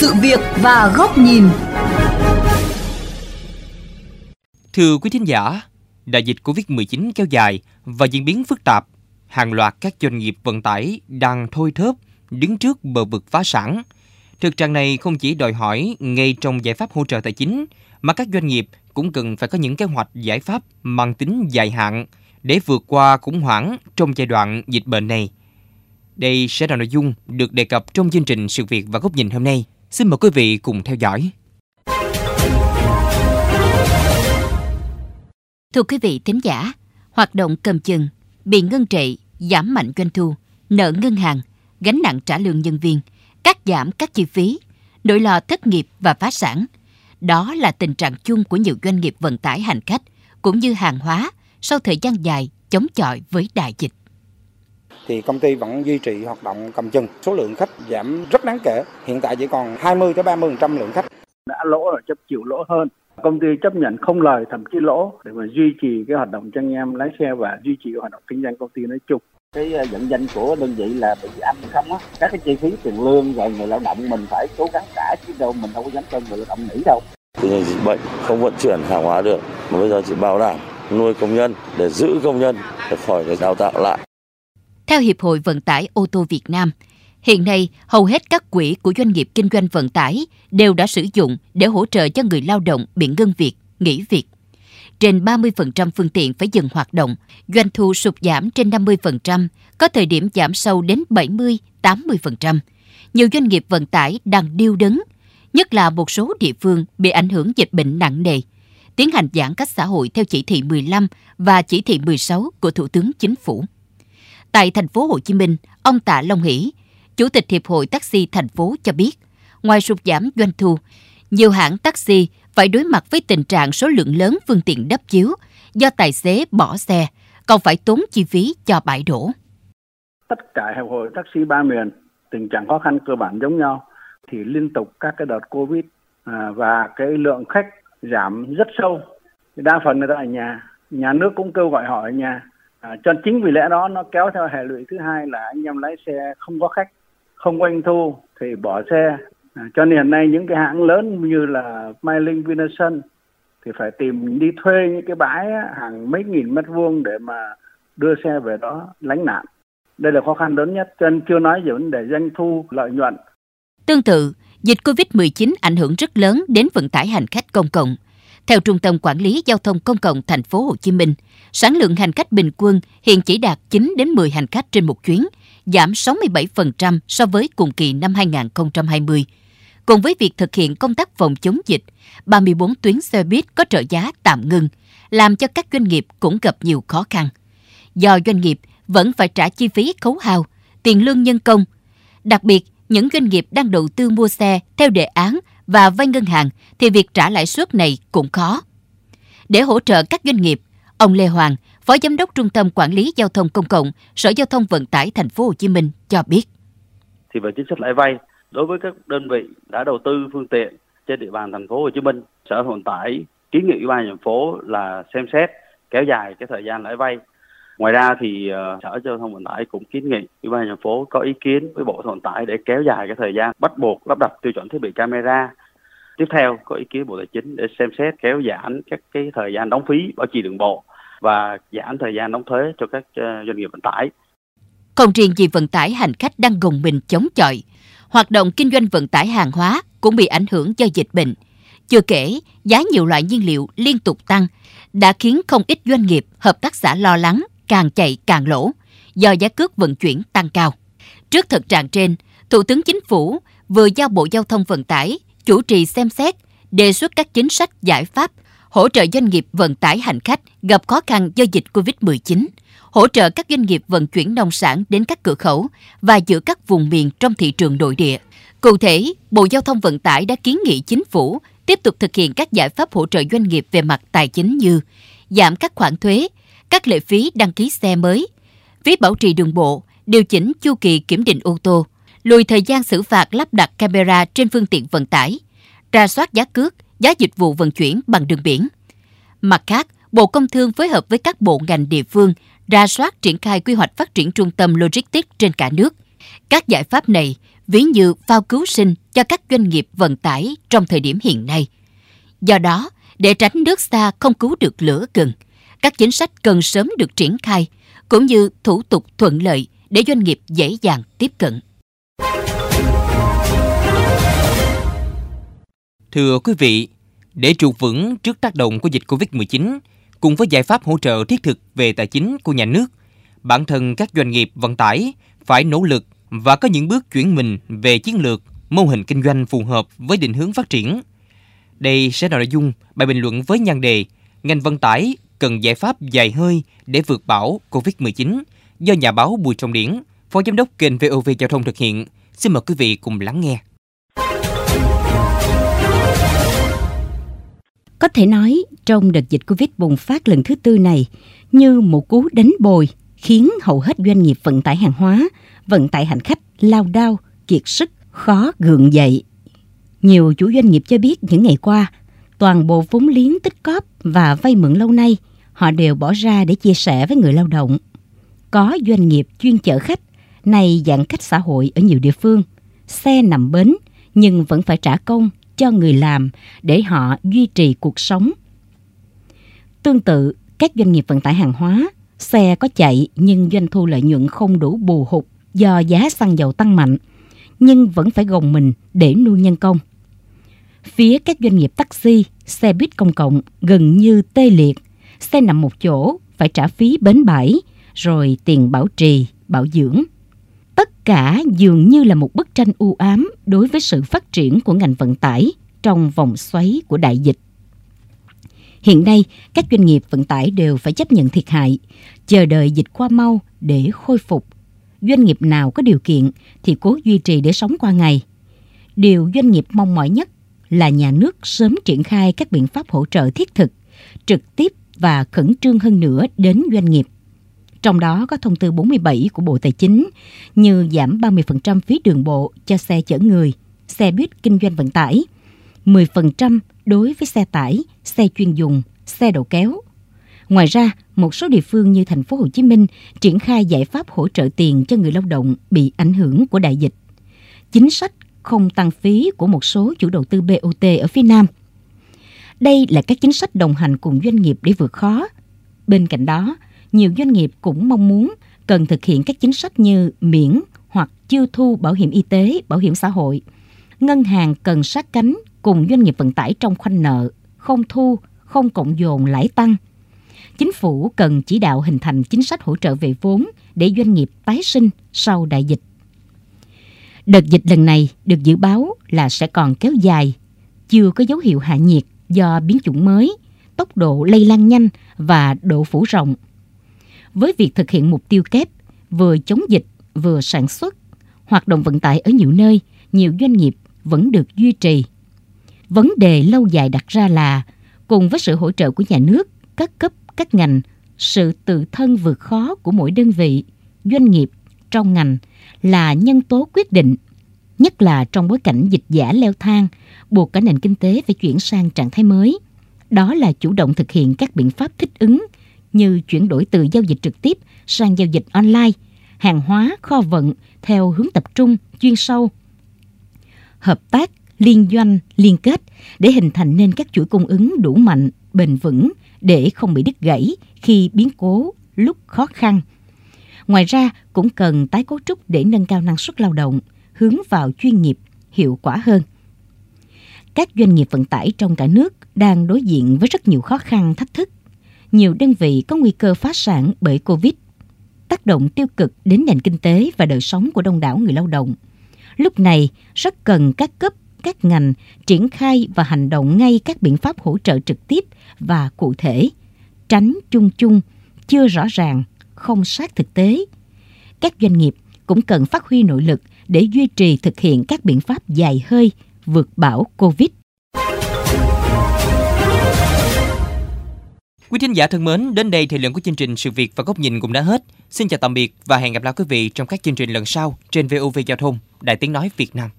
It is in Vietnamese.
sự việc và góc nhìn. Thưa quý thính giả, đại dịch Covid-19 kéo dài và diễn biến phức tạp, hàng loạt các doanh nghiệp vận tải đang thôi thớp đứng trước bờ vực phá sản. Thực trạng này không chỉ đòi hỏi ngay trong giải pháp hỗ trợ tài chính, mà các doanh nghiệp cũng cần phải có những kế hoạch giải pháp mang tính dài hạn để vượt qua khủng hoảng trong giai đoạn dịch bệnh này. Đây sẽ là nội dung được đề cập trong chương trình Sự việc và góc nhìn hôm nay. Xin mời quý vị cùng theo dõi. Thưa quý vị thính giả, hoạt động cầm chừng, bị ngân trệ, giảm mạnh doanh thu, nợ ngân hàng, gánh nặng trả lương nhân viên, cắt giảm các chi phí, nỗi lo thất nghiệp và phá sản. Đó là tình trạng chung của nhiều doanh nghiệp vận tải hành khách cũng như hàng hóa sau thời gian dài chống chọi với đại dịch thì công ty vẫn duy trì hoạt động cầm chừng. Số lượng khách giảm rất đáng kể, hiện tại chỉ còn 20 tới 30% lượng khách. Đã lỗ rồi chấp chịu lỗ hơn. Công ty chấp nhận không lời thậm chí lỗ để mà duy trì cái hoạt động cho anh em lái xe và duy trì hoạt động kinh doanh công ty nói chung cái ờ, dẫn danh của đơn vị là bị giảm không á các cái chi phí tiền lương rồi người lao động mình phải cố gắng trả chứ đâu mình đâu có dám cho người lao động nghỉ đâu tình hình dịch bệnh không vận chuyển hàng hóa được mà bây giờ chỉ bảo đảm nuôi công nhân để giữ công nhân để khỏi để đào tạo lại theo Hiệp hội Vận tải ô tô Việt Nam, hiện nay hầu hết các quỹ của doanh nghiệp kinh doanh vận tải đều đã sử dụng để hỗ trợ cho người lao động bị ngưng việc, nghỉ việc. Trên 30% phương tiện phải dừng hoạt động, doanh thu sụt giảm trên 50%, có thời điểm giảm sâu đến 70-80%. Nhiều doanh nghiệp vận tải đang điêu đứng, nhất là một số địa phương bị ảnh hưởng dịch bệnh nặng nề, tiến hành giãn cách xã hội theo chỉ thị 15 và chỉ thị 16 của Thủ tướng Chính phủ. Tại thành phố Hồ Chí Minh, ông Tạ Long Hỷ, Chủ tịch Hiệp hội Taxi thành phố cho biết, ngoài sụt giảm doanh thu, nhiều hãng taxi phải đối mặt với tình trạng số lượng lớn phương tiện đắp chiếu do tài xế bỏ xe, còn phải tốn chi phí cho bãi đổ. Tất cả hiệp hội taxi ba miền, tình trạng khó khăn cơ bản giống nhau, thì liên tục các cái đợt Covid à, và cái lượng khách giảm rất sâu. Đa phần người ta ở nhà, nhà nước cũng kêu gọi họ ở nhà À, cho chính vì lẽ đó nó kéo theo hệ lụy thứ hai là anh em lái xe không có khách, không có doanh thu thì bỏ xe. À, cho nên hiện nay những cái hãng lớn như là Mylink, Vinasun thì phải tìm đi thuê những cái bãi hàng mấy nghìn mét vuông để mà đưa xe về đó lánh nạn. Đây là khó khăn lớn nhất, cho nên chưa nói về vấn đề doanh thu, lợi nhuận. Tương tự, dịch COVID-19 ảnh hưởng rất lớn đến vận tải hành khách công cộng. Theo Trung tâm Quản lý Giao thông Công cộng thành phố Hồ Chí Minh, sản lượng hành khách bình quân hiện chỉ đạt 9 đến 10 hành khách trên một chuyến, giảm 67% so với cùng kỳ năm 2020. Cùng với việc thực hiện công tác phòng chống dịch, 34 tuyến xe buýt có trợ giá tạm ngừng, làm cho các doanh nghiệp cũng gặp nhiều khó khăn. Do doanh nghiệp vẫn phải trả chi phí khấu hao, tiền lương nhân công. Đặc biệt, những doanh nghiệp đang đầu tư mua xe theo đề án và vay ngân hàng thì việc trả lãi suất này cũng khó. Để hỗ trợ các doanh nghiệp, ông Lê Hoàng, Phó Giám đốc Trung tâm Quản lý Giao thông Công cộng, Sở Giao thông Vận tải Thành phố Hồ Chí Minh cho biết. Thì về chính sách lãi vay, đối với các đơn vị đã đầu tư phương tiện trên địa bàn Thành phố Hồ Chí Minh, Sở Vận tải kiến nghị Ủy ban thành phố là xem xét kéo dài cái thời gian lãi vay ngoài ra thì uh, sở giao thông vận tải cũng kiến nghị ủy ban thành phố có ý kiến với bộ vận tải để kéo dài cái thời gian bắt buộc lắp đặt tiêu chuẩn thiết bị camera tiếp theo có ý kiến bộ tài chính để xem xét kéo giảm các cái thời gian đóng phí bảo trì đường bộ và giảm thời gian đóng thuế cho các ờ, doanh nghiệp vận tải không riêng gì vận tải hành khách đang gồng mình chống chọi hoạt động kinh doanh vận tải hàng hóa cũng bị ảnh hưởng do dịch bệnh chưa kể giá nhiều loại nhiên liệu liên tục tăng đã khiến không ít doanh nghiệp hợp tác xã lo lắng càng chạy càng lỗ do giá cước vận chuyển tăng cao. Trước thực trạng trên, Thủ tướng Chính phủ vừa giao Bộ Giao thông Vận tải chủ trì xem xét, đề xuất các chính sách giải pháp hỗ trợ doanh nghiệp vận tải hành khách gặp khó khăn do dịch COVID-19, hỗ trợ các doanh nghiệp vận chuyển nông sản đến các cửa khẩu và giữa các vùng miền trong thị trường nội địa. Cụ thể, Bộ Giao thông Vận tải đã kiến nghị chính phủ tiếp tục thực hiện các giải pháp hỗ trợ doanh nghiệp về mặt tài chính như giảm các khoản thuế, các lệ phí đăng ký xe mới, phí bảo trì đường bộ, điều chỉnh chu kỳ kiểm định ô tô, lùi thời gian xử phạt lắp đặt camera trên phương tiện vận tải, ra soát giá cước, giá dịch vụ vận chuyển bằng đường biển. Mặt khác, Bộ Công Thương phối hợp với các bộ ngành địa phương ra soát triển khai quy hoạch phát triển trung tâm logistics trên cả nước. Các giải pháp này ví như phao cứu sinh cho các doanh nghiệp vận tải trong thời điểm hiện nay. Do đó, để tránh nước xa không cứu được lửa gần, các chính sách cần sớm được triển khai, cũng như thủ tục thuận lợi để doanh nghiệp dễ dàng tiếp cận. Thưa quý vị, để trụ vững trước tác động của dịch Covid-19, cùng với giải pháp hỗ trợ thiết thực về tài chính của nhà nước, bản thân các doanh nghiệp vận tải phải nỗ lực và có những bước chuyển mình về chiến lược, mô hình kinh doanh phù hợp với định hướng phát triển. Đây sẽ là nội dung bài bình luận với nhan đề Ngành vận tải cần giải pháp dài hơi để vượt bão COVID-19 do nhà báo Bùi Trọng Điển, Phó Giám đốc kênh VOV Giao thông thực hiện. Xin mời quý vị cùng lắng nghe. Có thể nói, trong đợt dịch Covid bùng phát lần thứ tư này, như một cú đánh bồi khiến hầu hết doanh nghiệp vận tải hàng hóa, vận tải hành khách lao đao, kiệt sức, khó gượng dậy. Nhiều chủ doanh nghiệp cho biết những ngày qua, toàn bộ vốn liếng tích cóp và vay mượn lâu nay, họ đều bỏ ra để chia sẻ với người lao động. Có doanh nghiệp chuyên chở khách, này giãn cách xã hội ở nhiều địa phương, xe nằm bến nhưng vẫn phải trả công cho người làm để họ duy trì cuộc sống. Tương tự, các doanh nghiệp vận tải hàng hóa, xe có chạy nhưng doanh thu lợi nhuận không đủ bù hụt do giá xăng dầu tăng mạnh, nhưng vẫn phải gồng mình để nuôi nhân công. Phía các doanh nghiệp taxi, xe buýt công cộng gần như tê liệt, xe nằm một chỗ phải trả phí bến bãi, rồi tiền bảo trì, bảo dưỡng. Tất cả dường như là một bức tranh u ám đối với sự phát triển của ngành vận tải trong vòng xoáy của đại dịch. Hiện nay, các doanh nghiệp vận tải đều phải chấp nhận thiệt hại, chờ đợi dịch qua mau để khôi phục. Doanh nghiệp nào có điều kiện thì cố duy trì để sống qua ngày. Điều doanh nghiệp mong mỏi nhất là nhà nước sớm triển khai các biện pháp hỗ trợ thiết thực, trực tiếp và khẩn trương hơn nữa đến doanh nghiệp. Trong đó có thông tư 47 của Bộ Tài chính như giảm 30% phí đường bộ cho xe chở người, xe buýt kinh doanh vận tải, 10% đối với xe tải, xe chuyên dùng, xe đầu kéo. Ngoài ra, một số địa phương như thành phố Hồ Chí Minh triển khai giải pháp hỗ trợ tiền cho người lao động bị ảnh hưởng của đại dịch. Chính sách không tăng phí của một số chủ đầu tư BOT ở phía Nam. Đây là các chính sách đồng hành cùng doanh nghiệp để vượt khó. Bên cạnh đó, nhiều doanh nghiệp cũng mong muốn cần thực hiện các chính sách như miễn hoặc chưa thu bảo hiểm y tế, bảo hiểm xã hội. Ngân hàng cần sát cánh cùng doanh nghiệp vận tải trong khoanh nợ, không thu, không cộng dồn lãi tăng. Chính phủ cần chỉ đạo hình thành chính sách hỗ trợ về vốn để doanh nghiệp tái sinh sau đại dịch. Đợt dịch lần này được dự báo là sẽ còn kéo dài, chưa có dấu hiệu hạ nhiệt do biến chủng mới, tốc độ lây lan nhanh và độ phủ rộng. Với việc thực hiện mục tiêu kép vừa chống dịch vừa sản xuất, hoạt động vận tải ở nhiều nơi, nhiều doanh nghiệp vẫn được duy trì. Vấn đề lâu dài đặt ra là cùng với sự hỗ trợ của nhà nước, các cấp, các ngành, sự tự thân vượt khó của mỗi đơn vị, doanh nghiệp trong ngành là nhân tố quyết định, nhất là trong bối cảnh dịch giả leo thang, buộc cả nền kinh tế phải chuyển sang trạng thái mới. Đó là chủ động thực hiện các biện pháp thích ứng như chuyển đổi từ giao dịch trực tiếp sang giao dịch online, hàng hóa, kho vận theo hướng tập trung, chuyên sâu. Hợp tác, liên doanh, liên kết để hình thành nên các chuỗi cung ứng đủ mạnh, bền vững để không bị đứt gãy khi biến cố lúc khó khăn. Ngoài ra, cũng cần tái cấu trúc để nâng cao năng suất lao động, hướng vào chuyên nghiệp, hiệu quả hơn. Các doanh nghiệp vận tải trong cả nước đang đối diện với rất nhiều khó khăn, thách thức. Nhiều đơn vị có nguy cơ phá sản bởi Covid, tác động tiêu cực đến nền kinh tế và đời sống của đông đảo người lao động. Lúc này, rất cần các cấp, các ngành triển khai và hành động ngay các biện pháp hỗ trợ trực tiếp và cụ thể, tránh chung chung, chưa rõ ràng, không sát thực tế. Các doanh nghiệp cũng cần phát huy nội lực để duy trì thực hiện các biện pháp dài hơi vượt bão Covid. Quý thính giả thân mến, đến đây thời lượng của chương trình Sự việc và góc nhìn cũng đã hết. Xin chào tạm biệt và hẹn gặp lại quý vị trong các chương trình lần sau trên VOV Giao thông, Đài Tiếng Nói Việt Nam.